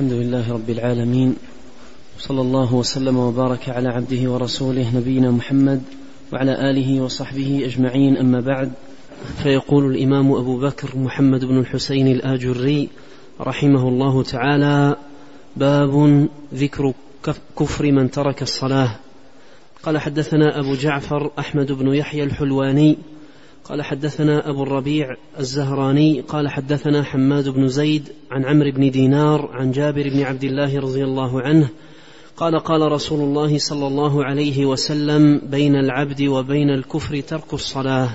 الحمد لله رب العالمين صلى الله وسلم وبارك على عبده ورسوله نبينا محمد وعلى آله وصحبه أجمعين. أما بعد فيقول الإمام أبو بكر محمد بن الحسين الآجري رحمه الله تعالى باب ذكر كفر من ترك الصلاة. قال حدثنا أبو جعفر أحمد بن يحيى الحلواني قال حدثنا أبو الربيع الزهراني قال حدثنا حماد بن زيد عن عمرو بن دينار عن جابر بن عبد الله رضي الله عنه قال قال رسول الله صلى الله عليه وسلم بين العبد وبين الكفر ترك الصلاة.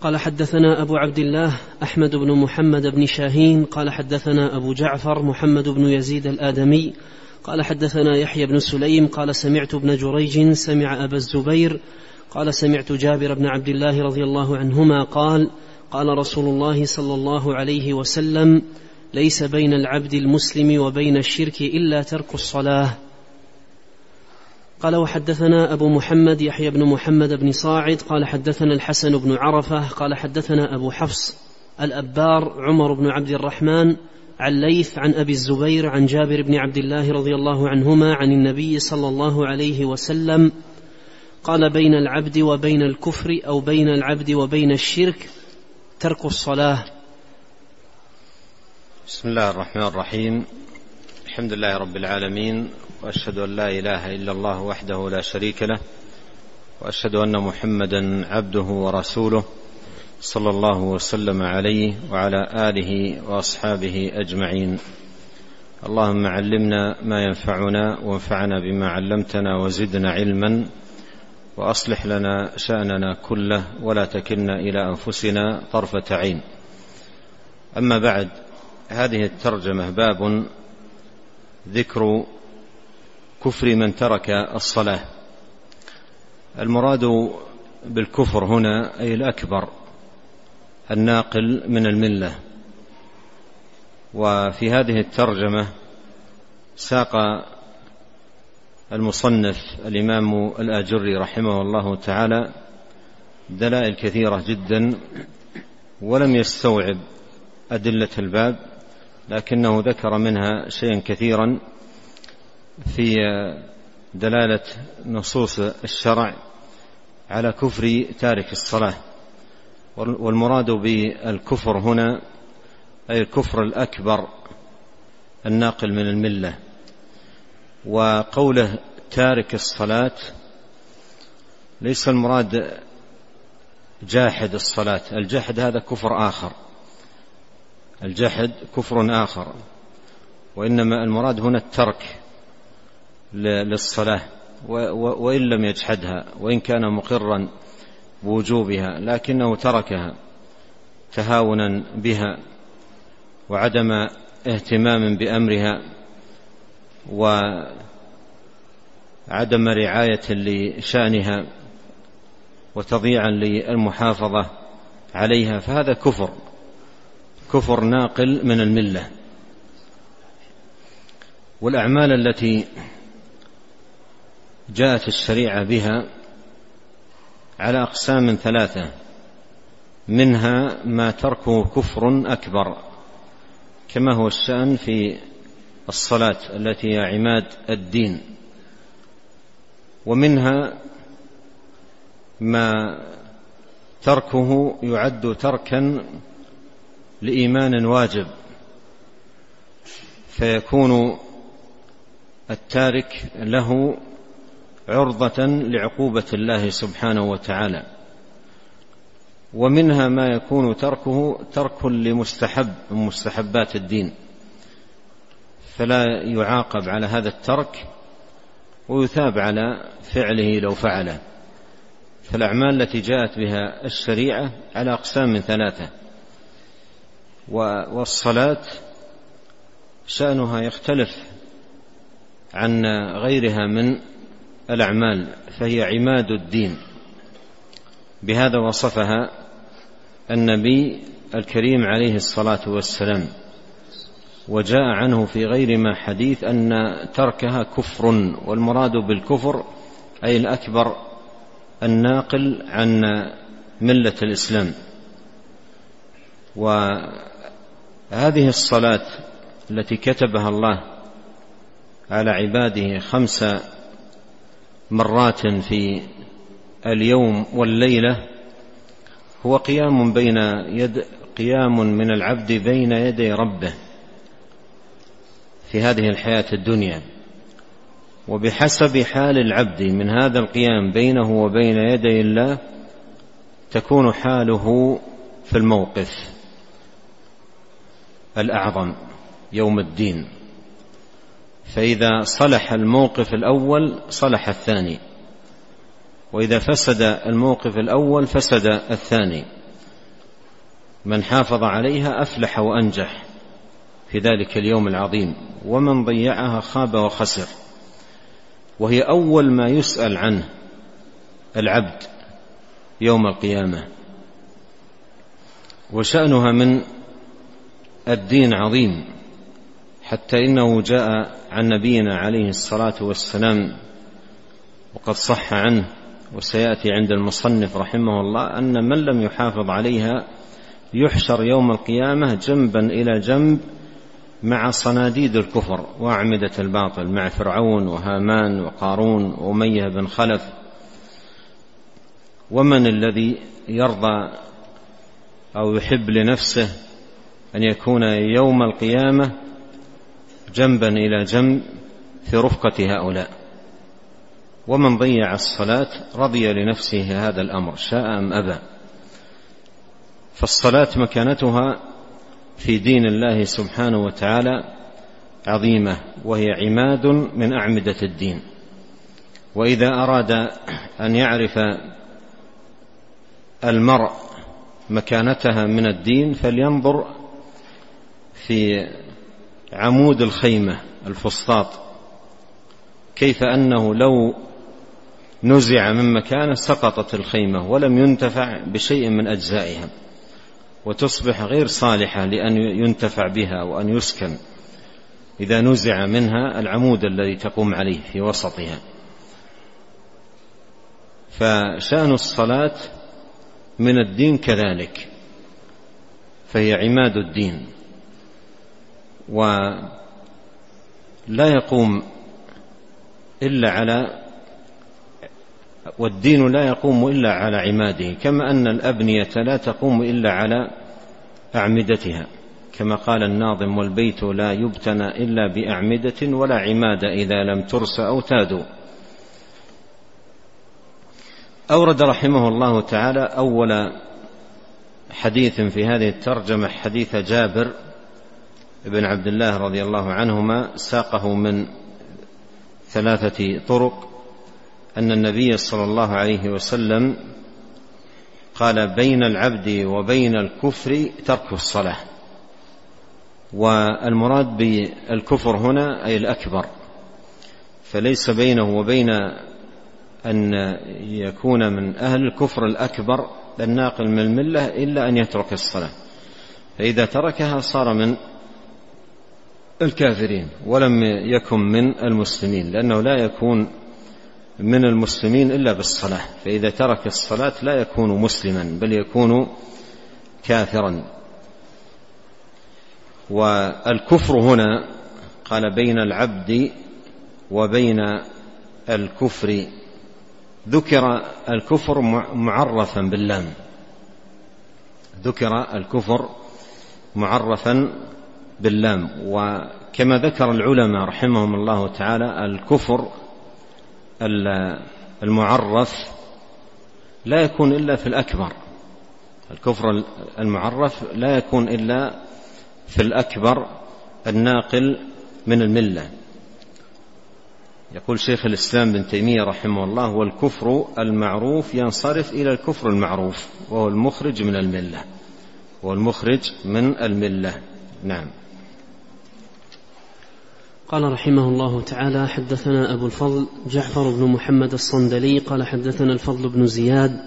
قال حدثنا أبو عبد الله أحمد بن محمد بن شاهين قال حدثنا أبو جعفر محمد بن يزيد الآدمي قال حدثنا يحيى بن سليم قال سمعت ابن جريج سمع أبا الزبير قال سمعت جابر بن عبد الله رضي الله عنهما قال قال رسول الله صلى الله عليه وسلم ليس بين العبد المسلم وبين الشرك إلا ترك الصلاة. قال وحدثنا أبو محمد يحيى بن محمد بن صاعد قال حدثنا الحسن بن عرفة قال حدثنا أبو حفص الأبار عمر بن عبد الرحمن عن ليث عن أبي الزبير عن جابر بن عبد الله رضي الله عنهما عن النبي صلى الله عليه وسلم قال بين العبد وبين الكفر أو بين العبد وبين الشرك ترك الصلاة. بسم الله الرحمن الرحيم. الحمد لله رب العالمين وأشهد أن لا إله إلا الله وحده لا شريك له وأشهد أن محمدا عبده ورسوله صلى الله وسلم عليه وعلى آله وأصحابه أجمعين. اللهم علمنا ما ينفعنا وانفعنا بما علمتنا وزدنا علما. وأصلح لنا شأننا كله ولا تكلنا إلى أنفسنا طرفة عين. أما بعد هذه الترجمة باب ذكر كفر من ترك الصلاة. المراد بالكفر هنا أي الأكبر الناقل من الملة. وفي هذه الترجمة ساق المصنف الإمام الآجري رحمه الله تعالى دلائل كثيرة جدا ولم يستوعب أدلة الباب لكنه ذكر منها شيئا كثيرا في دلالة نصوص الشرع على كفر تارك الصلاة. والمراد بالكفر هنا أي الكفر الأكبر الناقل من الملة. وقوله تارك الصلاة ليس المراد جاحد الصلاة الجحد هذا كفر آخر. الجحد كفر آخر وإنما المراد هنا الترك للصلاة وإن لم يجحدها وإن كان مقرا بوجوبها لكنه تركها تهاونا بها وعدم اهتمام بأمرها. وعدم رعاية لشأنها وتضييعا للمحافظة عليها فهذا كفر كفر ناقل من الملة. والأعمال التي جاءت الشريعة بها على أقسام ثلاثة منها ما تركه كفر أكبر كما هو الشأن في الصلاة التي هي عماد الدين. ومنها ما تركه يعد تركا لإيمان واجب فيكون التارك له عرضة لعقوبة الله سبحانه وتعالى. ومنها ما يكون تركه ترك لمستحب من مستحبات الدين. فلا يعاقب على هذا الترك ويثاب على فعله لو فعله. فالأعمال التي جاءت بها الشريعة على أقسام من ثلاثة والصلاة شأنها يختلف عن غيرها من الأعمال فهي عماد الدين. بهذا وصفها النبي الكريم عليه الصلاة والسلام. وجاء عنه في غير ما حديث أن تركها كفر والمراد بالكفر أي الأكبر الناقل عن ملة الإسلام. وهذه الصلاة التي كتبها الله على عباده خمس مرات في اليوم والليلة هو قيام بين يد قيام من العبد بين يدي ربه. في هذه الحياة الدنيا. وبحسب حال العبد من هذا القيام بينه وبين يدي الله تكون حاله في الموقف الأعظم يوم الدين. فإذا صلح الموقف الأول صلح الثاني. وإذا فسد الموقف الأول فسد الثاني. من حافظ عليها أفلح وأنجح. في ذلك اليوم العظيم ومن ضيعها خاب وخسر. وهي أول ما يسأل عنه العبد يوم القيامة. وشأنها من الدين عظيم حتى إنه جاء عن نبينا عليه الصلاة والسلام وقد صح عنه وسيأتي عند المصنف رحمه الله أن من لم يحافظ عليها يحشر يوم القيامة جنبا إلى جنب مع صناديد الكفر واعمدة الباطل مع فرعون وهامان وقارون وأمية بن خلف. ومن الذي يرضى أو يحب لنفسه أن يكون يوم القيامة جنبا إلى جنب في رفقة هؤلاء؟ ومن ضيع الصلاة رضي لنفسه هذا الأمر شاء أم أبى. فالصلاة مكانتها في دين الله سبحانه وتعالى عظيمة وهي عماد من أعمدة الدين. وإذا أراد أن يعرف المرء مكانتها من الدين فلينظر في عمود الخيمة الفسطاط. كيف أنه لو نزع من مكانه سقطت الخيمة ولم ينتفع بشيء من أجزائها. وتصبح غير صالحة لأن ينتفع بها وأن يسكن. إذا نزع منها العمود الذي تقوم عليه في وسطها. فشأن الصلاة من الدين كذلك. فهي عماد الدين. ولا يقوم إلا على والدين لا يقوم إلا على عماده كما أن الأبنية لا تقوم إلا على أعمدتها. كما قال الناظم والبيت لا يبتنى إلا بأعمدة ولا عماد إذا لم ترس أو تادوا أورد رحمه الله تعالى أول حديث في هذه الترجمة حديث جابر بن عبد الله رضي الله عنهما ساقه من ثلاثة طرق. أن النبي صلى الله عليه وسلم قال بين العبد وبين الكفر ترك الصلاة. والمراد بالكفر هنا أي الأكبر. فليس بينه وبين أن يكون من أهل الكفر الأكبر الناقل من الملة إلا أن يترك الصلاة. فإذا تركها صار من الكافرين ولم يكن من المسلمين لأنه لا يكون من المسلمين إلا بالصلاة. فإذا ترك الصلاة لا يكون مسلما بل يكون كافرا. والكفر هنا قال بين العبد وبين الكفر. ذكر الكفر معرفا باللام. ذكر الكفر معرفا باللام. وكما ذكر العلماء رحمهم الله تعالى الكفر المعرف لا يكون إلا في الأكبر. الكفر المعرف لا يكون إلا في الأكبر الناقل من الملة. يقول شيخ الإسلام بن تيمية رحمه الله والكفر المعروف ينصرف إلى الكفر المعروف وهو المخرج من الملة هو المخرج من الملة. نعم. قال رحمه الله تعالى حدثنا أبو الفضل جعفر بن محمد الصندلي قال حدثنا الفضل بن زياد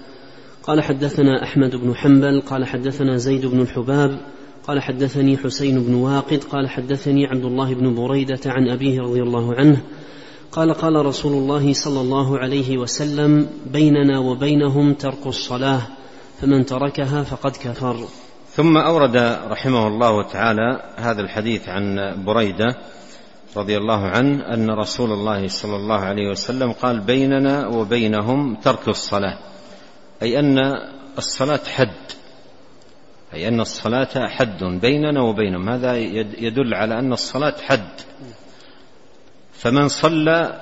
قال حدثنا أحمد بن حنبل قال حدثنا زيد بن الحباب قال حدثني حسين بن واقد قال حدثني عبد الله بن بريدة عن أبيه رضي الله عنه قال قال رسول الله صلى الله عليه وسلم بيننا وبينهم ترك الصلاة فمن تركها فقد كفر. ثم أورد رحمه الله تعالى هذا الحديث عن بريدة رضي الله عنه أن رسول الله صلى الله عليه وسلم قال بيننا وبينهم ترك الصلاة أي أن الصلاة حد أي أن الصلاة حد بيننا وبينهم هذا يدل على أن الصلاة حد. فمن صلى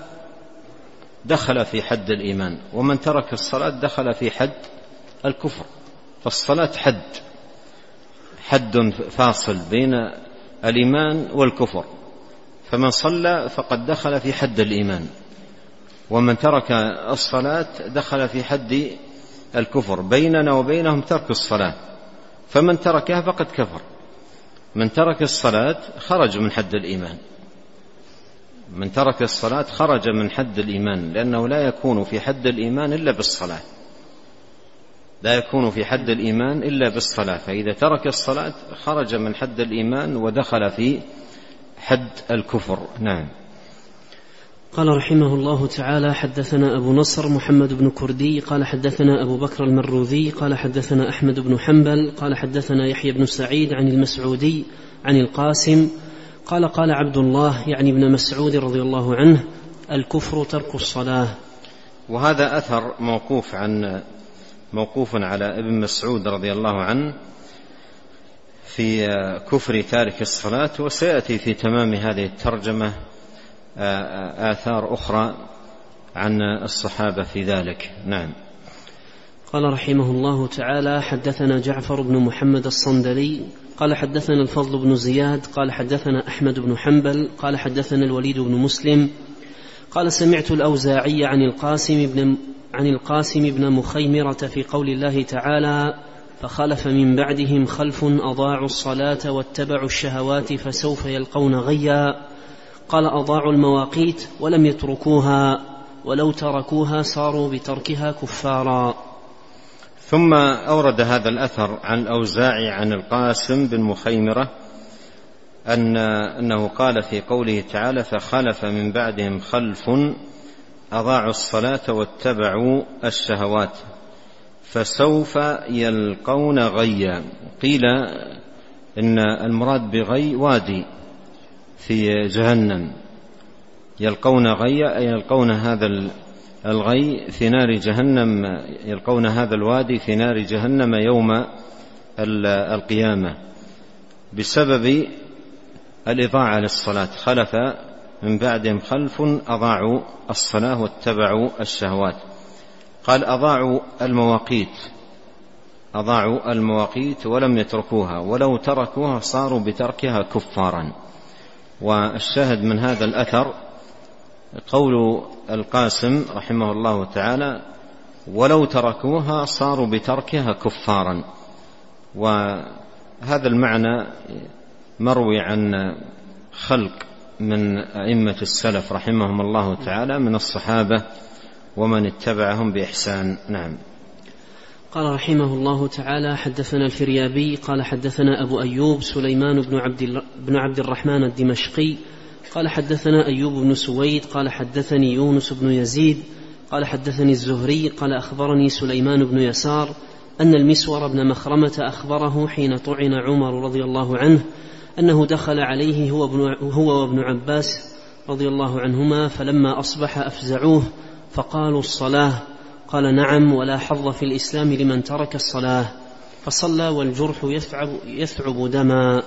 دخل في حد الإيمان ومن ترك الصلاة دخل في حد الكفر فالصلاة حد حد فاصل بين الإيمان والكفر. فمن صلى فقد دخل في حد الإيمان. ومن ترك الصلاة دخل في حد الكفر. بيننا وبينهم ترك الصلاة. فمن تركها فقد كفر. من ترك الصلاة خرج من حد الإيمان. من ترك الصلاة خرج من حد الإيمان لأنه لا يكون في حد الإيمان إلا بالصلاة. لا يكون في حد الإيمان إلا بالصلاة. فإذا ترك الصلاة خرج من حد الإيمان ودخل في حد الكفر. نعم. قال رحمه الله تعالى حدثنا أبو نصر محمد بن كردي قال حدثنا أبو بكر المروذي قال حدثنا أحمد بن حنبل قال حدثنا يحيى بن سعيد عن المسعودي عن القاسم قال قال عبد الله يعني ابن مسعود رضي الله عنه الكفر ترك الصلاة. وهذا أثر موقوف عن موقوف على ابن مسعود رضي الله عنه في كفر تارك الصلاة وسيأتي في تمام هذه الترجمة آثار أخرى عن الصحابة في ذلك. نعم. قال رحمه الله تعالى حدثنا جعفر بن محمد الصندلي قال حدثنا الفضل بن زياد قال حدثنا أحمد بن حنبل قال حدثنا الوليد بن مسلم قال سمعت الأوزاعي عن القاسم بن عن القاسم بن مخيمرة في قول الله تعالى فخلف من بعدهم خلف أضاعوا الصلاة واتبعوا الشهوات فسوف يلقون غيا. قال أضاعوا المواقيت ولم يتركوها ولو تركوها صاروا بتركها كفارا. ثم أورد هذا الأثر عن الأوزاعي عن القاسم بن مخيمرة أن أنه قال في قوله تعالى فخلف من بعدهم خلف أضاعوا الصلاة واتبعوا الشهوات. فسوف يلقون غيا. قيل إن المراد بغي وادي في جهنم. يلقون غيا أي يلقون هذا الغي في نار جهنم يلقون هذا الوادي في نار جهنم يوم القيامة. بسبب الإضاعة للصلاة. خلف من بعدهم خلف أضاعوا الصلاة واتبعوا الشهوات. قال أضاعوا المواقيت. أضاعوا المواقيت ولم يتركوها ولو تركوها صاروا بتركها كفارا. والشاهد من هذا الأثر قول القاسم رحمه الله تعالى ولو تركوها صاروا بتركها كفارا. وهذا المعنى مروي عن خلق من أئمة السلف رحمهم الله تعالى من الصحابة ومن اتبعهم بإحسان. نعم. قال رحمه الله تعالى حدثنا الفريابي قال حدثنا أبو أيوب سليمان بن عبد, بن عبد الرحمن الدمشقي قال حدثنا أيوب بن سويد قال حدثني يونس بن يزيد قال حدثني الزهري قال أخبرني سليمان بن يسار أن المسور بن مخرمة أخبره حين طعن عمر رضي الله عنه أنه دخل عليه هو, هو وابن عباس رضي الله عنهما فلما أصبح أفزعوه فقالوا الصلاة. قال نعم ولا حظ في الإسلام لمن ترك الصلاة. فصلى والجرح يثعب, يثعب دما.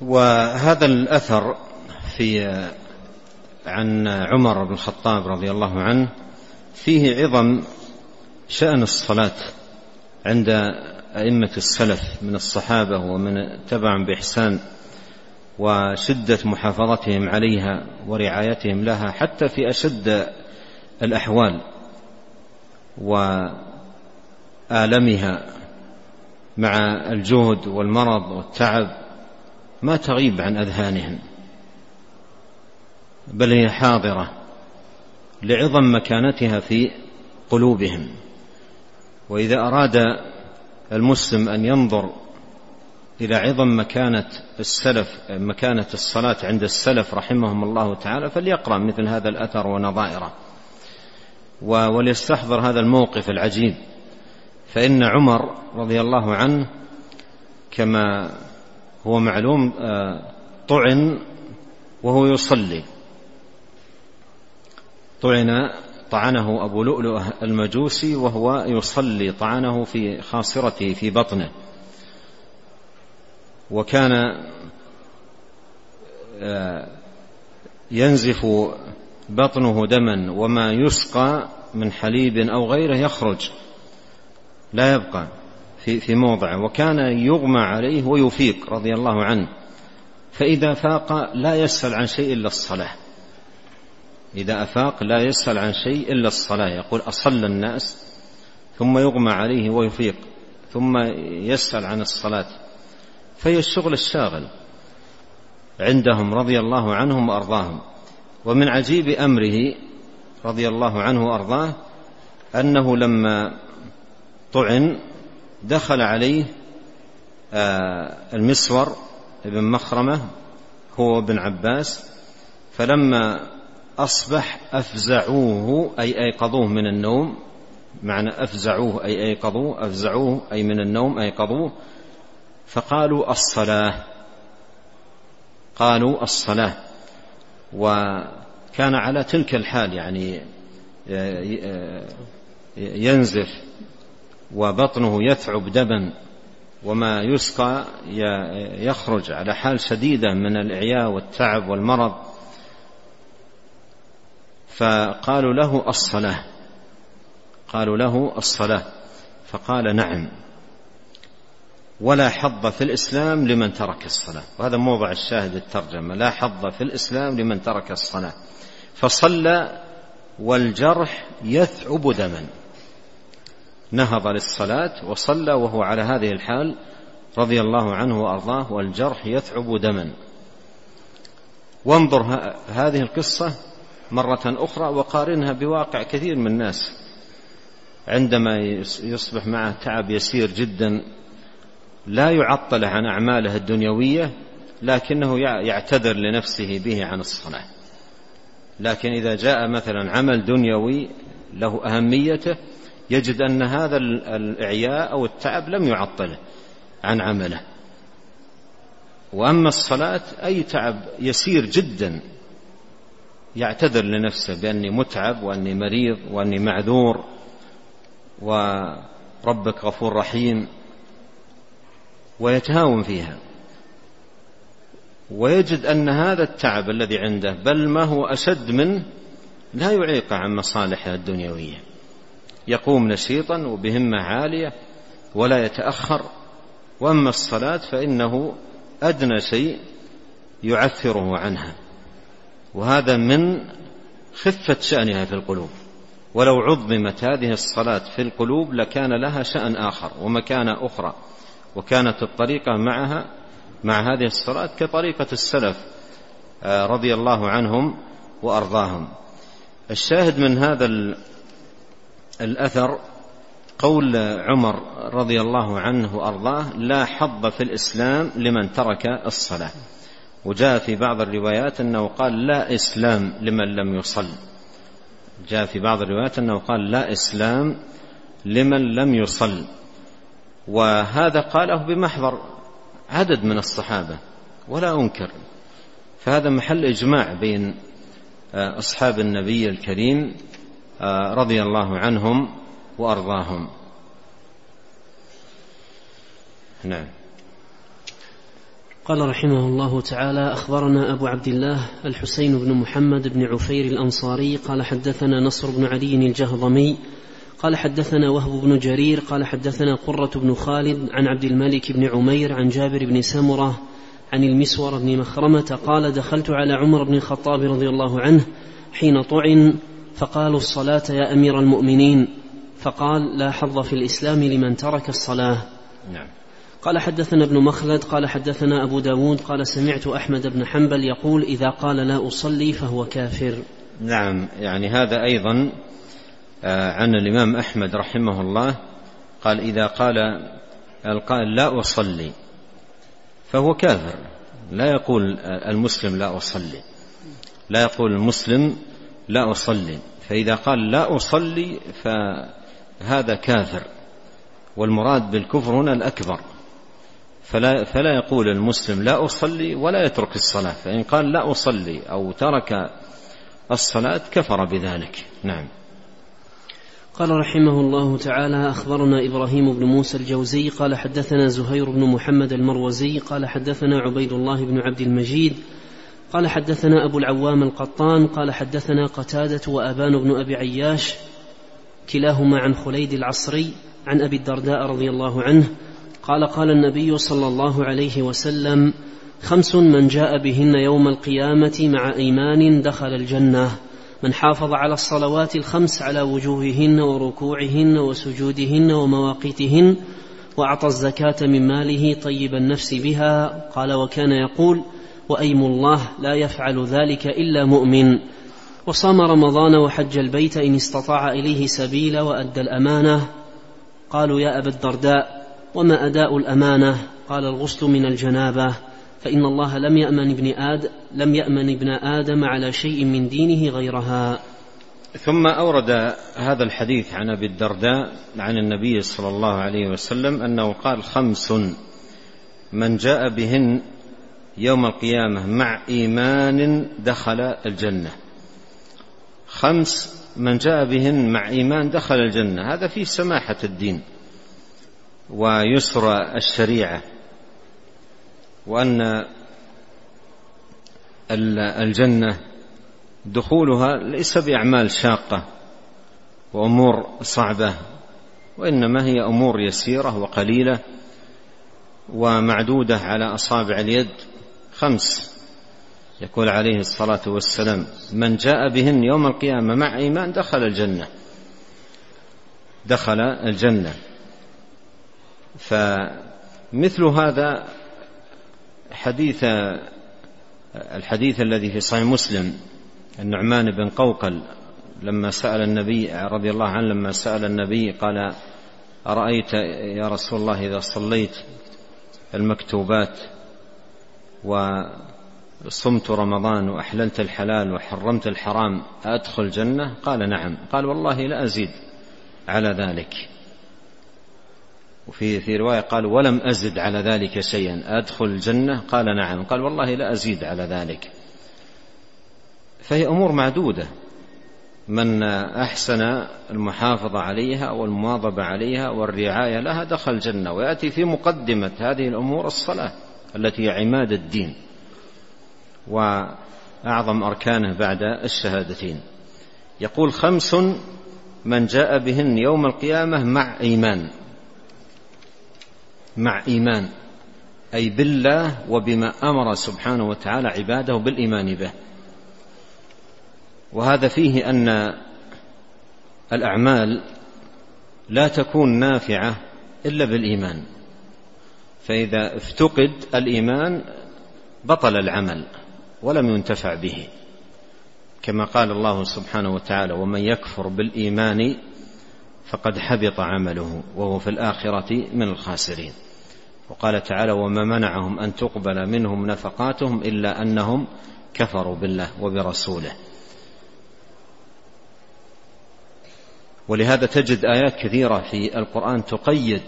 وهذا الأثر في عن عمر بن الخطاب رضي الله عنه فيه عظم شأن الصلاة عند أئمة السلف من الصحابة ومن تبعهم بإحسان وشدة محافظتهم عليها ورعايتهم لها حتى في أشد الأحوال وآلمها مع الجهد والمرض والتعب ما تغيب عن أذهانهم بل هي حاضرة لعظم مكانتها في قلوبهم. وإذا أراد المسلم أن ينظر إلى عظم مكانة السلف مكانة الصلاة عند السلف رحمهم الله تعالى فليقرأ مثل هذا الأثر ونظائره. وليستحضر هذا الموقف العجيب. فإن عمر رضي الله عنه كما هو معلوم آه، طعن وهو يصلي. طعن طعنه أبو لؤلؤ المجوسي وهو يصلي طعنه في خاصرته في بطنه. وكان آه، ينزف بطنه دما وما يسقى من حليب أو غيره يخرج لا يبقى في في موضعه وكان يغمى عليه ويفيق رضي الله عنه. فإذا فاق لا يسأل عن شيء إلا الصلاة. إذا أفاق لا يسأل عن شيء إلا الصلاة. يقول أصلى الناس ثم يغمى عليه ويفيق ثم يسأل عن الصلاة. فهي الشغل الشاغل عندهم رضي الله عنهم وأرضاهم. ومن عجيب أمره رضي الله عنه وأرضاه أنه لما طعن دخل عليه آه، المسور ابن مخرمة هو ابن عباس فلما أصبح أفزعوه أي أيقظوه من النوم معنى أفزعوه أي أيقظوه أفزعوه أي من النوم أيقظوه فقالوا الصلاة قالوا الصلاة وكان على تلك الحال يعني ينزف وبطنه يثعب دما وما يسقى يخرج على حال شديدة من الإعياء والتعب والمرض. فقالوا له الصلاة قالوا له الصلاة. فقال نعم ولا حظ في الإسلام لمن ترك الصلاة. وهذا موضع الشاهد الترجمة لا حظ في الإسلام لمن ترك الصلاة. فصلى والجرح يثعب دما. نهض للصلاة وصلى وهو على هذه الحال رضي الله عنه وأرضاه والجرح يثعب دما. وانظر هذه القصة مرة أخرى وقارنها بواقع كثير من الناس. عندما يصبح معه تعب يسير جدا لا يعطله عن أعماله الدنيوية لكنه يعتذر لنفسه به عن الصلاة. لكن إذا جاء مثلا عمل دنيوي له أهميته يجد أن هذا الإعياء أو التعب لم يعطله عن عمله. وأما الصلاة أي تعب يسير جدا يعتذر لنفسه بأني متعب وأني مريض وأني معذور وربك غفور رحيم ويتهاون فيها. ويجد أن هذا التعب الذي عنده بل ما هو أشد منه لا يعيق عن مصالحه الدنيوية. يقوم نشيطا وبهمة عالية ولا يتأخر وأما الصلاة فإنه أدنى شيء يعثره عنها. وهذا من خفة شأنها في القلوب. ولو عظمت هذه الصلاة في القلوب لكان لها شأن آخر ومكانة أخرى وكانت الطريقة معها مع هذه الصلاة كطريقة السلف آه، رضي الله عنهم وأرضاهم. الشاهد من هذا الأثر قول عمر رضي الله عنه وأرضاه لا حظ في الإسلام لمن ترك الصلاة وجاء في بعض الروايات أنه قال لا إسلام لمن لم يصل جاء في بعض الروايات أنه قال لا إسلام لمن لم يصل وهذا قاله بمحضر عدد من الصحابة ولا أنكر. فهذا محل إجماع بين آه، أصحاب النبي الكريم آه، رضي الله عنهم وأرضاهم. نعم. قال رحمه الله تعالى أخبرنا أبو عبد الله الحسين بن محمد بن عفير الأنصاري قال حدثنا نصر بن علي الجهضمي قال حدثنا وهب بن جرير قال حدثنا قرة بن خالد عن عبد الملك بن عمير عن جابر بن سمرة عن المسور بن مخرمة قال دخلت على عمر بن الخطاب رضي الله عنه حين طعن فقالوا الصلاة يا أمير المؤمنين فقال لا حظ في الإسلام لمن ترك الصلاة نعم. قال حدثنا ابن مخلد قال حدثنا أبو داود قال سمعت أحمد بن حنبل يقول إذا قال لا أصلي فهو كافر نعم يعني هذا أيضا عن الإمام أحمد رحمه الله قال إذا قال القائل لا أصلي فهو كافر. لا يقول المسلم لا أصلي. لا يقول المسلم لا أصلي. فإذا قال لا أصلي فهذا كافر. والمراد بالكفر هنا الأكبر. فلا, فلا يقول المسلم لا أصلي ولا يترك الصلاة. فإن قال لا أصلي أو ترك الصلاة كفر بذلك. نعم. قال رحمه الله تعالى أخبرنا إبراهيم بن موسى الجوزي قال حدثنا زهير بن محمد المروزي قال حدثنا عبيد الله بن عبد المجيد قال حدثنا أبو العوام القطان قال حدثنا قتادة وأبان بن أبي عياش كلاهما عن خليد العصري عن أبي الدرداء رضي الله عنه قال قال النبي صلى الله عليه وسلم خمس من جاء بهن يوم القيامة مع إيمان دخل الجنة. من حافظ على الصلوات الخمس على وجوههن وركوعهن وسجودهن ومواقيتهن وأعطى الزكاة من ماله طيب النفس بها. قال وكان يقول وأيم الله لا يفعل ذلك إلا مؤمن. وصام رمضان وحج البيت إن استطاع إليه سبيلا وأدى الأمانة. قالوا يا أبا الدرداء وما أداء الأمانة؟ قال الغسل من الجنابة. فإن الله لم يأمن ابن آدم لم يأمن ابن آدم على شيء من دينه غيرها. ثم أورد هذا الحديث عن أبي الدرداء عن النبي صلى الله عليه وسلم أنه قال خمس من جاء بهن يوم القيامة مع إيمان دخل الجنة. خمس من جاء بهن مع إيمان دخل الجنة، هذا فيه سماحة الدين ويسر الشريعة وأن الجنة دخولها ليس بأعمال شاقة وأمور صعبة وإنما هي أمور يسيرة وقليلة ومعدودة على أصابع اليد. خمس يقول عليه الصلاة والسلام من جاء بهن يوم القيامة مع إيمان دخل الجنة. دخل الجنة. فمثل هذا حديث الحديث الذي في صحيح مسلم النعمان بن قوقل لما سأل النبي رضي الله عنه لما سأل النبي قال أرأيت يا رسول الله إذا صليت المكتوبات وصمت رمضان وأحللت الحلال وحرمت الحرام أدخل الجنة؟ قال نعم. قال والله لا أزيد على ذلك. وفي في رواية قال ولم أزد على ذلك شيئا. أدخل الجنة؟ قال نعم. قال والله لا أزيد على ذلك. فهي أمور معدودة. من أحسن المحافظة عليها والمواظبة عليها والرعاية لها دخل الجنة ويأتي في مقدمة هذه الأمور الصلاة التي هي عماد الدين وأعظم أركانه بعد الشهادتين. يقول خمس من جاء بهن يوم القيامة مع إيمان. مع إيمان. أي بالله وبما أمر سبحانه وتعالى عباده بالإيمان به. وهذا فيه أن الأعمال لا تكون نافعة إلا بالإيمان. فإذا افتقد الإيمان بطل العمل ولم ينتفع به. كما قال الله سبحانه وتعالى ومن يكفر بالإيمان فقد حبط عمله وهو في الآخرة من الخاسرين. وقال تعالى وما منعهم أن تقبل منهم نفقاتهم إلا أنهم كفروا بالله وبرسوله. ولهذا تجد آيات كثيرة في القرآن تقيد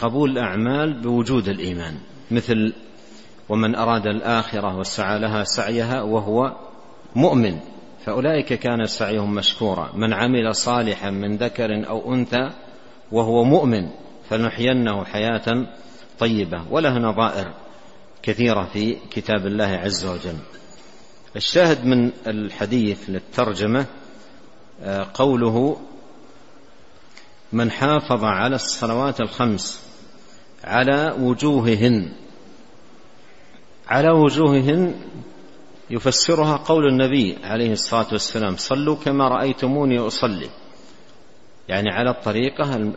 قبول الأعمال بوجود الإيمان مثل ومن أراد الآخرة وسعى لها سعيها وهو مؤمن. فأولئك كان سعيهم مشكورا. من عمل صالحا من ذكر أو أنثى وهو مؤمن فلنحيينه حياة طيبة. وله نظائر كثيرة في كتاب الله عز وجل. الشاهد من الحديث للترجمة آه، قوله من حافظ على الصلوات الخمس على وجوههن. على وجوههن يفسرها قول النبي عليه الصلاة والسلام صلوا كما رأيتموني أصلي. يعني على الطريقة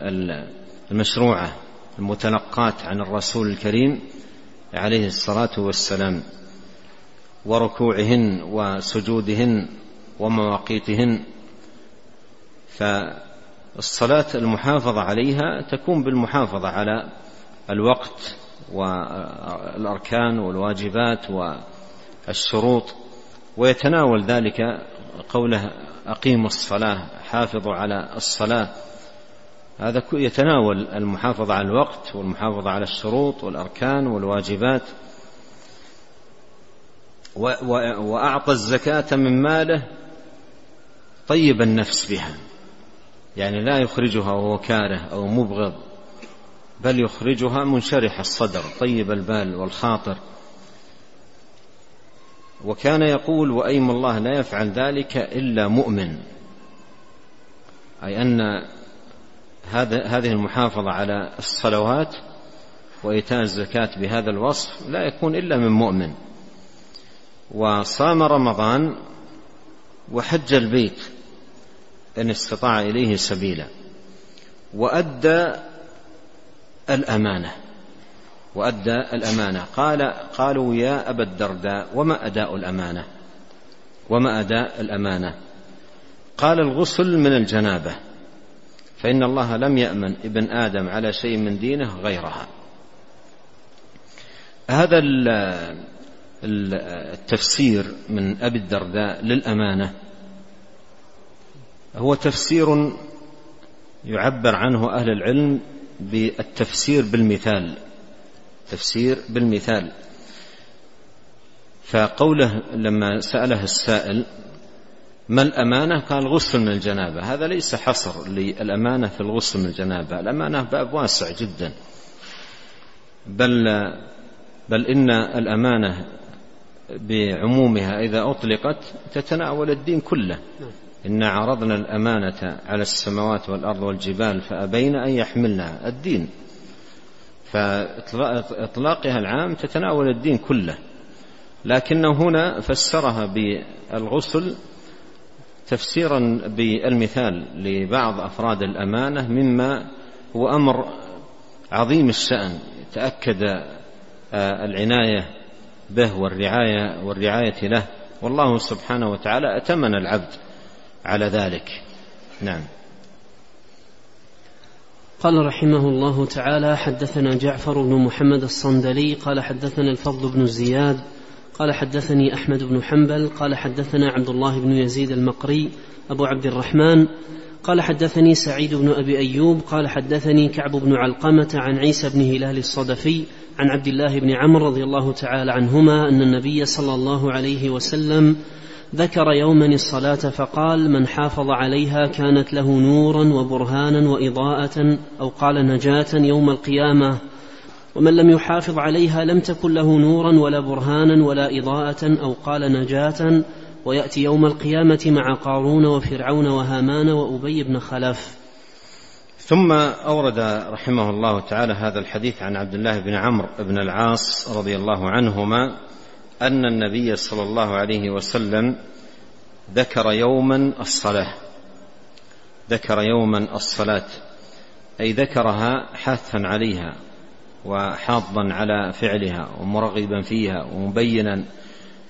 المشروعة المتلقاة عن الرسول الكريم عليه الصلاة والسلام وركوعهن وسجودهن ومواقيتهن. فالصلاة المحافظة عليها تكون بالمحافظة على الوقت والأركان والواجبات الشروط ويتناول ذلك قوله أقيموا الصلاة حافظوا على الصلاة. هذا يتناول المحافظة على الوقت والمحافظة على الشروط والأركان والواجبات. وأعطى الزكاة من ماله طيب النفس بها. يعني لا يخرجها وهو كاره أو مبغض بل يخرجها منشرح الصدر طيب البال والخاطر. وكان يقول وأيم الله لا يفعل ذلك إلا مؤمن. أي أن هذه المحافظة على الصلوات وإيتاء الزكاة بهذا الوصف لا يكون إلا من مؤمن. وصام رمضان وحج البيت إن استطاع إليه سبيلا. وأدى الأمانة. وأدى الأمانة. قال قالوا يا أبا الدرداء وما أداء الأمانة؟ وما أداء الأمانة؟ قال الغسل من الجنابة. فإن الله لم يأمن ابن آدم على شيء من دينه غيرها. هذا التفسير من أبي الدرداء للأمانة هو تفسير يعبر عنه أهل العلم بالتفسير بالمثال. تفسير بالمثال. فقوله لما سأله السائل ما الأمانة؟ قال غسل من الجنابة. هذا ليس حصر للأمانة في الغسل من الجنابة. الأمانة باب واسع جدا. بل بل إن الأمانة بعمومها إذا أطلقت تتناول الدين كله. إنا عرضنا الأمانة على السماوات والأرض والجبال فأبين أن يحملنها. الدين فإطلاقها العام تتناول الدين كله. لكنه هنا فسرها بالغسل تفسيرا بالمثال لبعض أفراد الأمانة مما هو أمر عظيم الشأن. تأكد آه، العناية به والرعاية والرعاية له. والله سبحانه وتعالى أتمن العبد على ذلك. نعم. قال رحمه الله تعالى حدثنا جعفر بن محمد الصندلي قال حدثنا الفضل بن زياد قال حدثني أحمد بن حنبل قال حدثنا عبد الله بن يزيد المقري أبو عبد الرحمن قال حدثني سعيد بن أبي أيوب قال حدثني كعب بن علقمة عن عيسى بن هلال الصدفي عن عبد الله بن عمرو رضي الله تعالى عنهما أن النبي صلى الله عليه وسلم ذكر يوما الصلاة فقال من حافظ عليها كانت له نورا وبرهانا وإضاءة أو قال نجاة يوم القيامة. ومن لم يحافظ عليها لم تكن له نورا ولا برهانا ولا إضاءة أو قال نجاة. ويأتي يوم القيامة مع قارون وفرعون وهامان وأبي بن خلف. ثم أورد رحمه الله تعالى هذا الحديث عن عبد الله بن عمرو بن العاص رضي الله عنهما أن النبي صلى الله عليه وسلم ذكر يوما الصلاة. ذكر يوما الصلاة. أي ذكرها حاثا عليها وحاضا على فعلها ومرغبا فيها ومبينا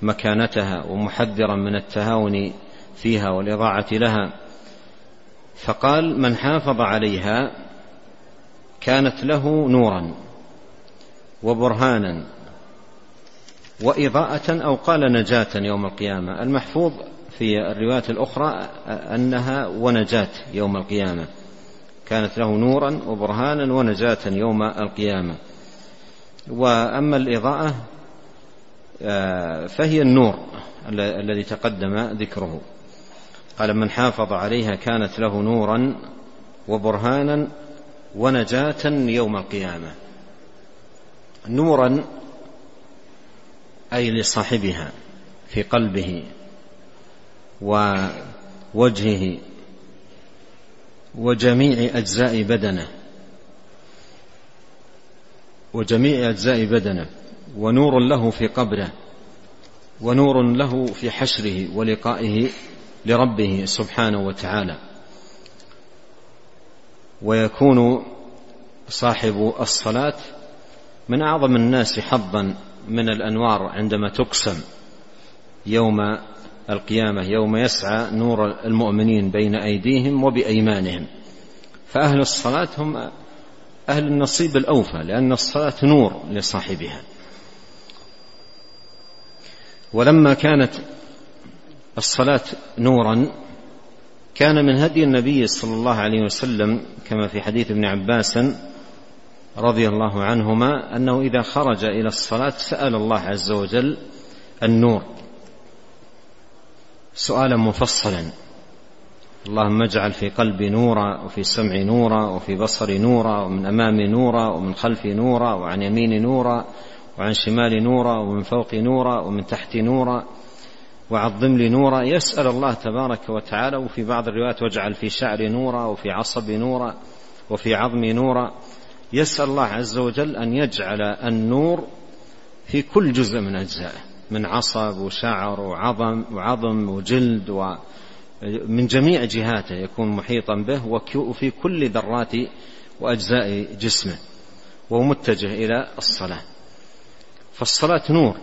مكانتها ومحذرا من التهاون فيها والإضاعة لها. فقال من حافظ عليها كانت له نورا وبرهانا وإضاءة أو قال نجاة يوم القيامة. المحفوظ في الروايات الأخرى أنها ونجاة يوم القيامة. كانت له نورا وبرهانا ونجاة يوم القيامة. وأما الإضاءة آه، فهي النور الذي تقدم ذكره. قال من حافظ عليها كانت له نورا وبرهانا ونجاة يوم القيامة. نورا أي لصاحبها في قلبه ووجهه وجميع أجزاء بدنه وجميع أجزاء بدنه ونور له في قبره ونور له في حشره ولقائه لربه سبحانه وتعالى. ويكون صاحب الصلاة من أعظم الناس حظا من الأنوار عندما تقسم يوم القيامة يوم يسعى نور المؤمنين بين أيديهم وبأيمانهم. فأهل الصلاة هم أهل النصيب الأوفى لأن الصلاة نور لصاحبها. ولما كانت الصلاة نورا كان من هدي النبي صلى الله عليه وسلم كما في حديث ابن عباس رضي الله عنهما أنه إذا خرج إلى الصلاة سأل الله عز وجل النور. سؤالا مفصلا. اللهم اجعل في قلبي نورا وفي سمعي نورا وفي بصري نورا ومن أمامي نورا ومن خلفي نورا وعن يميني نورا وعن شمالي نورا ومن فوقي نورا ومن تحتي نورا وعظم لي نورا. يسأل الله تبارك وتعالى وفي بعض الروايات واجعل في شعري نورا وفي عصبي نورا وفي عظمي نورا. يسأل الله عز وجل أن يجعل النور في كل جزء من أجزائه من عصب وشعر وعظم وعظم وجلد ومن جميع جهاته يكون محيطا به وفي كل ذرات وأجزاء جسمه ومتجه إلى الصلاة. فالصلاة نور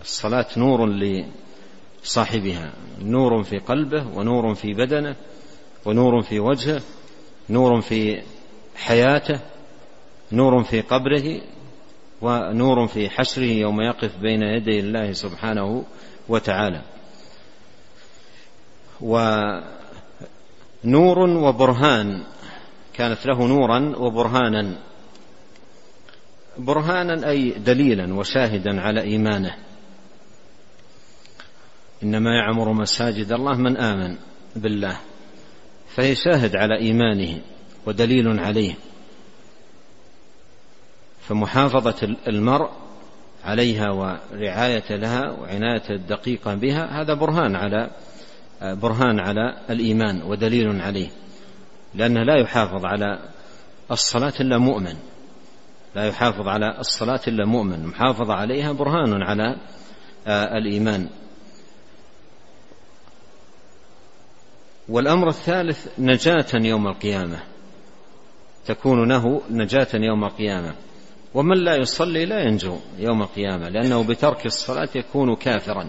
الصلاة نور صاحبها نور في قلبه ونور في بدنه ونور في وجهه نور في حياته نور في قبره ونور في حشره يوم يقف بين يدي الله سبحانه وتعالى. ونور وبرهان كانت له نورا وبرهانا. برهانا أي دليلا وشاهدا على إيمانه. إنما يعمر مساجد الله من آمن بالله فهي شاهد على إيمانه ودليل عليه. فمحافظة المرء عليها ورعاية لها وعناية الدقيقه بها هذا برهان على برهان على الإيمان ودليل عليه. لأنه لا يحافظ على الصلاة إلا مؤمن. لا يحافظ على الصلاة إلا مؤمن. محافظة عليها برهان على الإيمان. والأمر الثالث نجاة يوم القيامة. تكون له نجاة يوم القيامة. ومن لا يصلي لا ينجو يوم القيامة لأنه بترك الصلاة يكون كافرا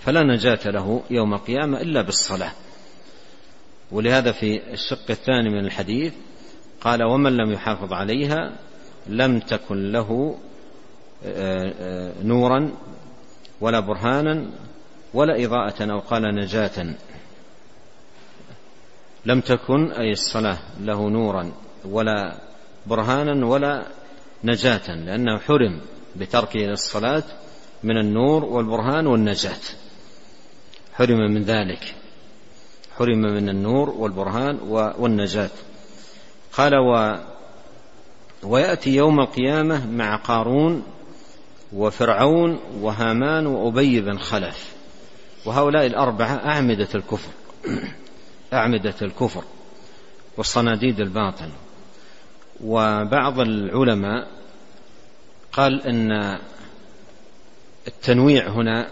فلا نجاة له يوم القيامة إلا بالصلاة. ولهذا في الشق الثاني من الحديث قال ومن لم يحافظ عليها لم تكن له آه، آه، نورا ولا برهانا ولا إضاءة أو قال نجاة. لم تكن أي الصلاة له نورا ولا برهانا ولا نجاة لأنه حرم بتركه للصلاة من النور والبرهان والنجاة. حرم من ذلك. حرم من النور والبرهان والنجاة. قال و ويأتي يوم القيامة مع قارون وفرعون وهامان وأبي بن خلف. وهؤلاء الأربعة أعمدة الكفر. أعمدة الكفر. وصناديد الباطل. وبعض العلماء قال إن التنويع هنا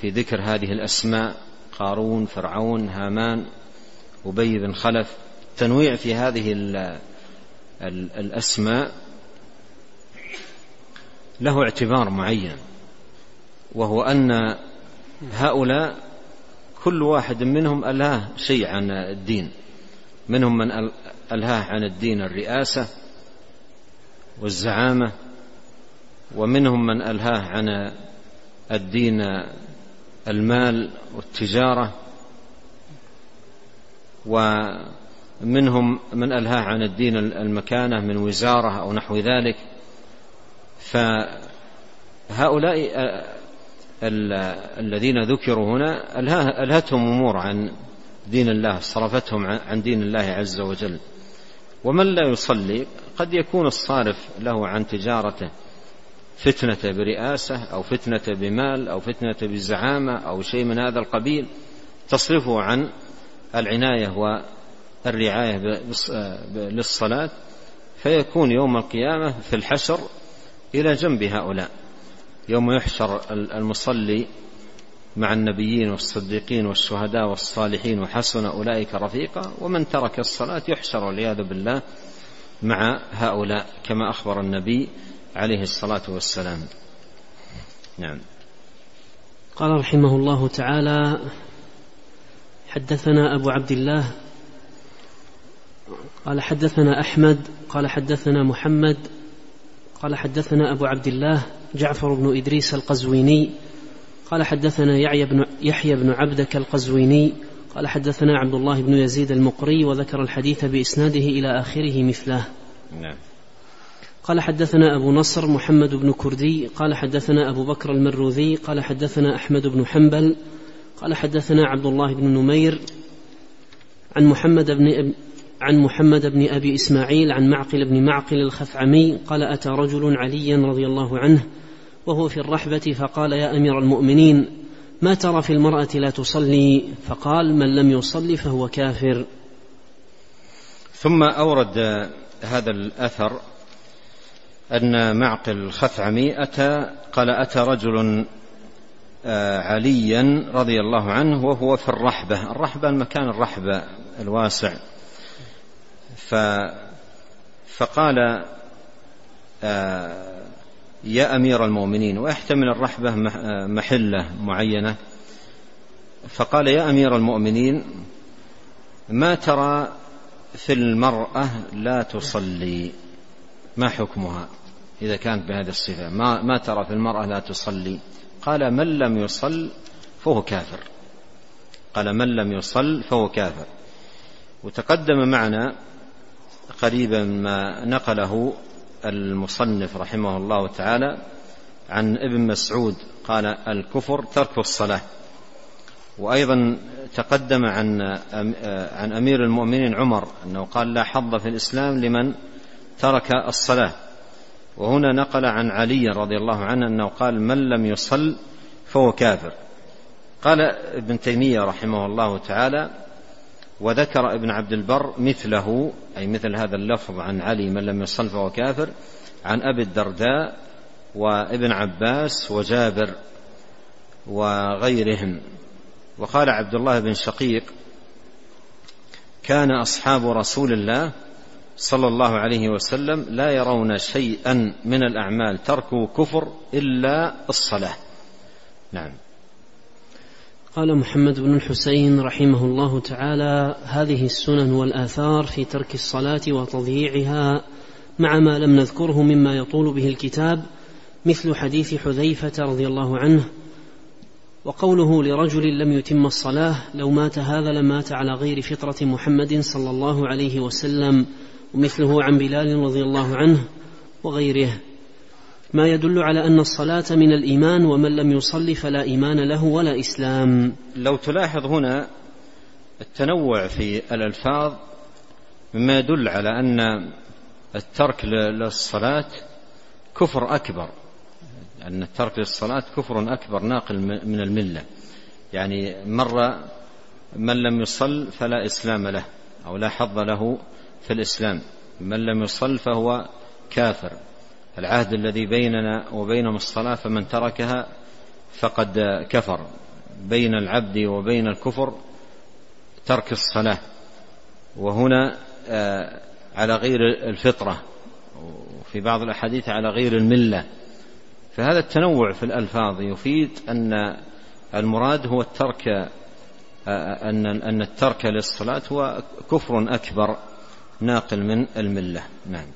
في ذكر هذه الأسماء قارون فرعون هامان أبي بن خلف التنويع في هذه الأسماء له اعتبار معين وهو أن هؤلاء كل واحد منهم ألهاه شيء عن الدين منهم من ألهاه عن الدين الرئاسة والزعامة ومنهم من ألهاه عن الدين المال والتجارة ومنهم من ألهاه عن الدين المكانة من وزارة أو نحو ذلك. فهؤلاء الذين ذكروا هنا ألهتهم أمور عن دين الله صرفتهم عن دين الله عز وجل. ومن لا يصلي قد يكون الصارف له عن تجارته فتنة برئاسة أو فتنة بمال أو فتنة بزعامة أو شيء من هذا القبيل تصرفه عن العناية والرعاية للصلاة فيكون يوم القيامة في الحشر إلى جنب هؤلاء. يوم يحشر المصلي مع النبيين والصديقين والشهداء والصالحين وحسن أولئك رفيقا ومن ترك الصلاة يحشر والعياذ بالله مع هؤلاء كما أخبر النبي عليه الصلاة والسلام. نعم. قال رحمه الله تعالى حدثنا أبو عبد الله قال حدثنا أحمد قال حدثنا محمد قال حدثنا أبو عبد الله جعفر بن إدريس القزويني قال حدثنا يحيى بن, يحيى بن عبدك القزويني قال حدثنا عبد الله بن يزيد المقري وذكر الحديث بإسناده إلى آخره مثله. نعم. قال حدثنا أبو نصر محمد بن كردي قال حدثنا أبو بكر المروذي قال حدثنا أحمد بن حنبل قال حدثنا عبد الله بن نمير عن محمد بن عن محمد بن أبي إسماعيل عن معقل بن معقل الخثعمي قال أتى رجل عليا رضي الله عنه وهو في الرحبة فقال يا أمير المؤمنين ما ترى في المرأة لا تصلي؟ فقال من لم يصلي فهو كافر. ثم أورد هذا الأثر أن معقل الخثعمي أتى قال أتى رجل آه، عليا رضي الله عنه وهو في الرحبة. الرحبة المكان الرحبة الواسع. ف فقال آه، يا أمير المؤمنين ويحتمل الرحبة محلة معينة. فقال يا أمير المؤمنين ما ترى في المرأة لا تصلي؟ ما حكمها إذا كانت بهذه الصفة؟ ما, ما ترى في المرأة لا تصلي؟ قال من لم يصل فهو كافر. قال من لم يصل فهو كافر. وتقدم معنا قريبا ما نقله المصنف رحمه الله تعالى عن ابن مسعود قال الكفر ترك الصلاة. وأيضا تقدم عن عن أمير المؤمنين عمر أنه قال لا حظ في الإسلام لمن ترك الصلاة. وهنا نقل عن علي رضي الله عنه أنه قال من لم يصل فهو كافر. قال ابن تيمية رحمه الله تعالى وذكر ابن عبد البر مثله أي مثل هذا اللفظ عن علي من لم يصل فهو كافر عن أبي الدرداء وابن عباس وجابر وغيرهم. وقال عبد الله بن شقيق كان أصحاب رسول الله صلى الله عليه وسلم لا يرون شيئا من الأعمال تركوا كفر إلا الصلاة. نعم. قال محمد بن الحسين رحمه الله تعالى هذه السنن والآثار في ترك الصلاة وتضييعها مع ما لم نذكره مما يطول به الكتاب مثل حديث حذيفة رضي الله عنه وقوله لرجل لم يتم الصلاة لو مات هذا لمات على غير فطرة محمد صلى الله عليه وسلم ومثله عن بلال رضي الله عنه وغيره. ما يدل على أن الصلاة من الإيمان ومن لم يصل فلا إيمان له ولا إسلام. لو تلاحظ هنا التنوع في الألفاظ مما يدل على أن الترك للصلاة كفر أكبر. أن الترك للصلاة كفر أكبر ناقل من الملة. يعني مر من لم يصل فلا إسلام له أو لا حظ له في الإسلام. من لم يصل فهو كافر. العهد الذي بيننا وبينهم الصلاة فمن تركها فقد كفر. بين العبد وبين الكفر ترك الصلاة. وهنا آه، على غير الفطرة. وفي بعض الأحاديث على غير الملة. فهذا التنوع في الألفاظ يفيد أن المراد هو الترك آه، أن أن الترك للصلاة هو كفر أكبر ناقل من الملة. نعم.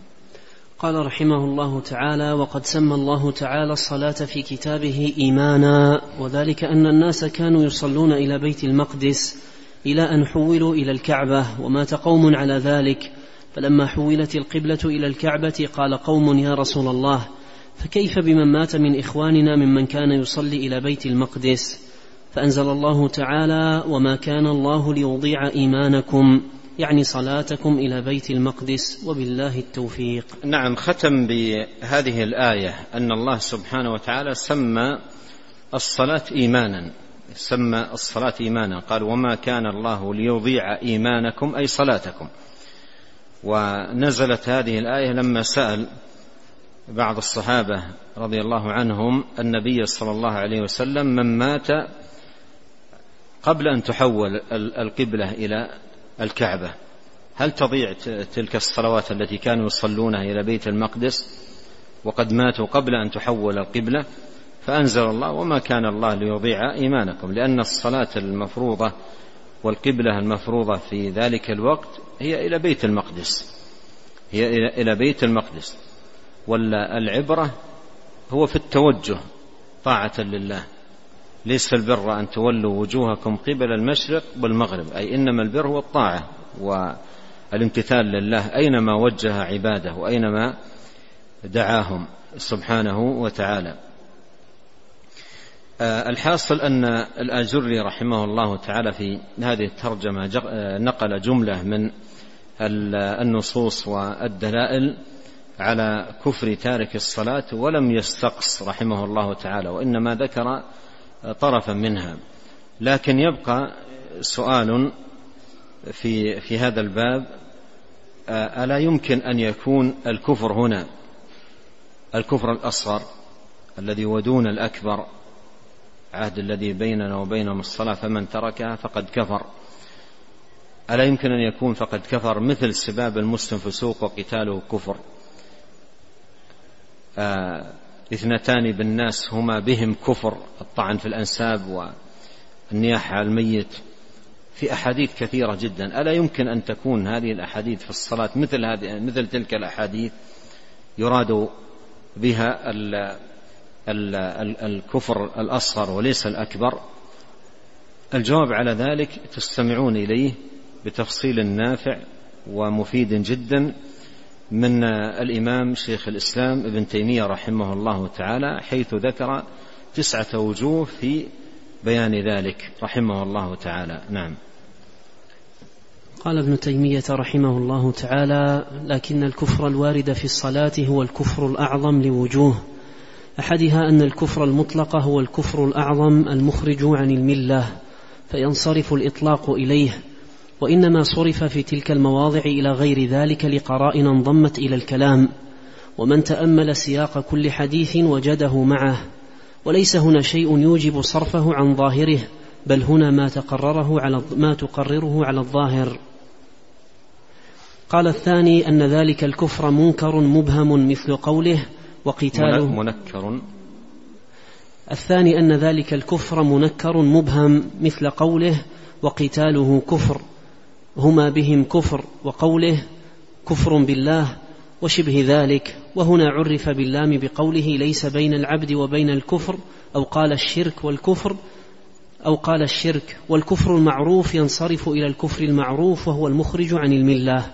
قال رحمه الله تعالى وقد سمى الله تعالى الصلاة في كتابه إيمانا وذلك أن الناس كانوا يصلون إلى بيت المقدس إلى أن حولوا إلى الكعبة ومات قوم على ذلك. فلما حولت القبلة إلى الكعبة قال قوم يا رسول الله فكيف بمن مات من إخواننا ممن كان يصلي إلى بيت المقدس؟ فأنزل الله تعالى وما كان الله ليضيع إيمانكم يعني صلاتكم إلى بيت المقدس وبالله التوفيق. نعم ختم بهذه الآية أن الله سبحانه وتعالى سمى الصلاة إيمانا. سمى الصلاة إيمانا. قال وما كان الله ليضيع إيمانكم أي صلاتكم. ونزلت هذه الآية لما سأل بعض الصحابة رضي الله عنهم النبي صلى الله عليه وسلم من مات قبل أن تحول القبلة إلى الكعبة. هل تضيع تلك الصلوات التي كانوا يصلونها إلى بيت المقدس وقد ماتوا قبل أن تحول القبلة؟ فأنزل الله وما كان الله ليضيع إيمانكم لأن الصلاة المفروضة والقبلة المفروضة في ذلك الوقت هي إلى بيت المقدس. هي إلى بيت المقدس. ولا العبرة هو في التوجه طاعة لله. ليس البر أن تولوا وجوهكم قبل المشرق والمغرب أي إنما البر هو الطاعة والامتثال لله أينما وجه عباده وأينما دعاهم سبحانه وتعالى. آه، الحاصل أن الآجري رحمه الله تعالى في هذه الترجمة آه، نقل جملة من النصوص والدلائل على كفر تارك الصلاة ولم يستقص رحمه الله تعالى وإنما ذكر طرفا منها. لكن يبقى سؤال في في هذا الباب آه، ألا يمكن أن يكون الكفر هنا؟ الكفر الأصغر الذي ودون الأكبر عهد الذي بيننا وبينهم الصلاة فمن تركها فقد كفر. ألا يمكن أن يكون فقد كفر مثل سباب المسلم فسوق وقتاله كفر؟ آه اثنتان بالناس هما بهم كفر الطعن في الأنساب والنياحة على الميت. في أحاديث كثيرة جدا. ألا يمكن أن تكون هذه الأحاديث في الصلاة مثل هذه مثل تلك الأحاديث يراد بها ال ال ال الكفر الأصغر وليس الأكبر؟ الجواب على ذلك تستمعون إليه بتفصيل نافع ومفيد جدا. من الإمام شيخ الإسلام ابن تيمية رحمه الله تعالى حيث ذكر تسعة وجوه في بيان ذلك رحمه الله تعالى. نعم. قال ابن تيمية رحمه الله تعالى لكن الكفر الوارد في الصلاة هو الكفر الأعظم لوجوه. أحدها أن الكفر المطلق هو الكفر الأعظم المخرج عن الملة فينصرف الإطلاق إليه. وإنما صرف في تلك المواضع إلى غير ذلك لقرائن انضمت إلى الكلام. ومن تأمل سياق كل حديث وجده معه. وليس هنا شيء يوجب صرفه عن ظاهره بل هنا ما تقرره على ما تقرره على الظاهر. قال الثاني أن ذلك الكفر منكر مبهم مثل قوله وقتاله. منكر. الثاني أن ذلك الكفر منكر مبهم مثل قوله وقتاله كفر. هما بهم كفر وقوله كفر بالله وشبه ذلك وهنا عرف باللام بقوله ليس بين العبد وبين الكفر أو قال الشرك والكفر أو قال الشرك والكفر المعروف ينصرف إلى الكفر المعروف وهو المخرج عن الملة.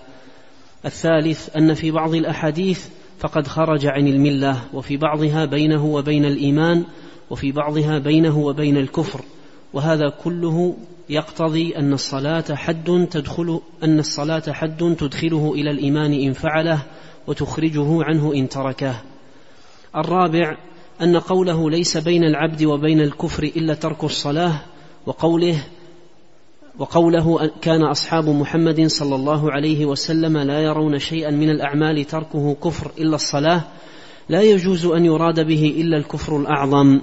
الثالث أن في بعض الأحاديث فقد خرج عن الملة وفي بعضها بينه وبين الإيمان وفي بعضها بينه وبين الكفر وهذا كله يقتضي أن الصلاة حد تدخل أن الصلاة حد تدخله إلى الإيمان إن فعله وتخرجه عنه إن تركه. الرابع أن قوله ليس بين العبد وبين الكفر إلا ترك الصلاة وقوله وقوله كان أصحاب محمد صلى الله عليه وسلم لا يرون شيئا من الأعمال تركه كفر إلا الصلاة لا يجوز أن يراد به إلا الكفر الأعظم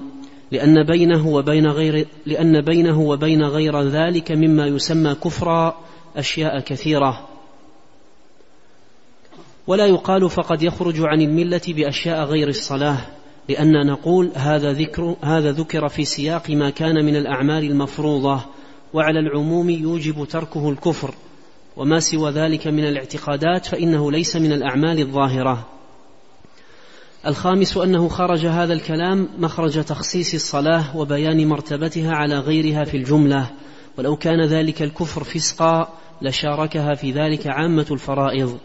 لأن بينه وبين غير لأن بينه وبين غير ذلك مما يسمى كفرا أشياء كثيرة. ولا يقال فقد يخرج عن الملة بأشياء غير الصلاة لأن نقول هذا ذكر هذا ذكر في سياق ما كان من الأعمال المفروضة وعلى العموم يوجب تركه الكفر. وما سوى ذلك من الاعتقادات فإنه ليس من الأعمال الظاهرة. الخامس أنه خرج هذا الكلام مخرج تخصيص الصلاة وبيان مرتبتها على غيرها في الجملة. ولو كان ذلك الكفر فسقا لشاركها في ذلك عامة الفرائض.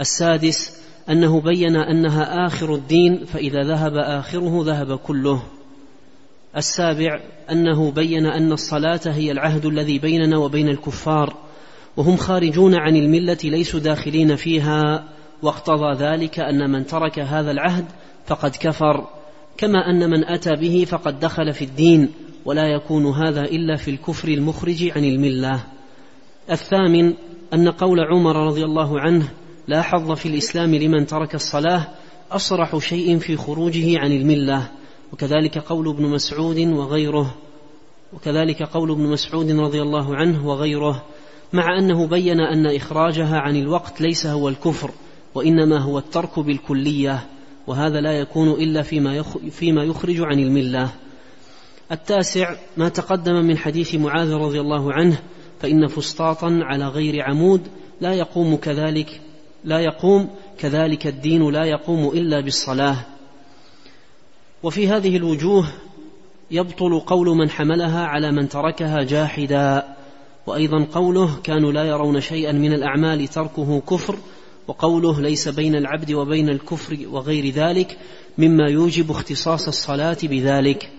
السادس أنه بين أنها آخر الدين فإذا ذهب آخره ذهب كله. السابع أنه بين أن الصلاة هي العهد الذي بيننا وبين الكفار وهم خارجون عن الملة ليسوا داخلين فيها. واقتضى ذلك أن من ترك هذا العهد فقد كفر كما أن من أتى به فقد دخل في الدين ولا يكون هذا إلا في الكفر المخرج عن الملة. الثامن أن قول عمر رضي الله عنه لا حظ في الإسلام لمن ترك الصلاة أصرح شيء في خروجه عن الملة. وكذلك قول ابن مسعود وغيره. وكذلك قول ابن مسعود رضي الله عنه وغيره. مع أنه بين أن إخراجها عن الوقت ليس هو الكفر. وإنما هو الترك بالكلية وهذا لا يكون إلا فيما فيما يخرج عن الملة. التاسع ما تقدم من حديث معاذ رضي الله عنه فإن فسطاطا على غير عمود لا يقوم كذلك لا يقوم كذلك الدين لا يقوم إلا بالصلاة. وفي هذه الوجوه يبطل قول من حملها على من تركها جاحدا وأيضا قوله كانوا لا يرون شيئا من الأعمال تركه كفر وقوله ليس بين العبد وبين الكفر وغير ذلك مما يوجب اختصاص الصلاة بذلك.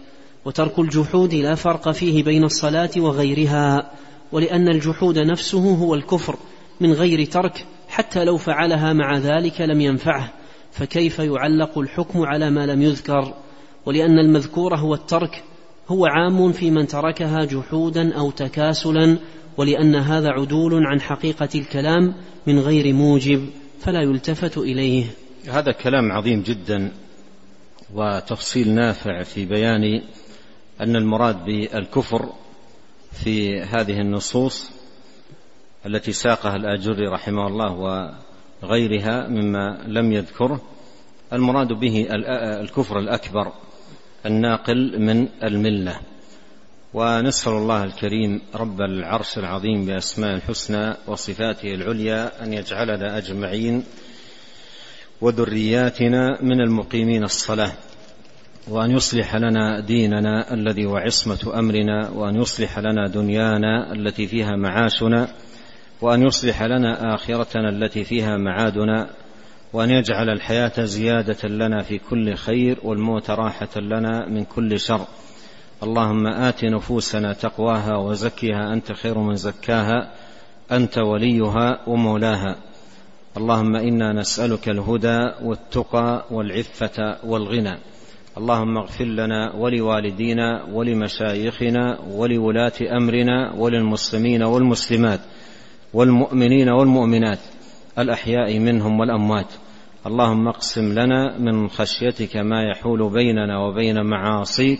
وترك الجحود لا فرق فيه بين الصلاة وغيرها ولأن الجحود نفسه هو الكفر من غير ترك حتى لو فعلها مع ذلك لم ينفعه. فكيف يعلق الحكم على ما لم يذكر؟ ولأن المذكور هو الترك هو عام في من تركها جحودا أو تكاسلا ولأن هذا عدول عن حقيقة الكلام من غير موجب فلا يلتفت إليه. هذا كلام عظيم جدا وتفصيل نافع في بيان أن المراد بالكفر في هذه النصوص التي ساقها الآجري رحمه الله وغيرها مما لم يذكره المراد به الكفر الأكبر الناقل من الملة. ونسأل الله الكريم رب العرش العظيم بأسماء الحسنى وصفاته العليا أن يجعلنا أجمعين وذرياتنا من المقيمين الصلاة وأن يصلح لنا ديننا الذي هو عصمة أمرنا وأن يصلح لنا دنيانا التي فيها معاشنا وأن يصلح لنا آخرتنا التي فيها معادنا وأن يجعل الحياة زيادة لنا في كل خير والموت راحة لنا من كل شر. اللهم آت نفوسنا تقواها وزكها أنت خير من زكاها أنت وليها ومولاها. اللهم إنا نسألك الهدى والتقى والعفة والغنى. اللهم اغفر لنا ولوالدينا ولمشايخنا ولولاة أمرنا وللمسلمين والمسلمات والمؤمنين والمؤمنات الأحياء منهم والأموات. اللهم اقسم لنا من خشيتك ما يحول بيننا وبين معاصيك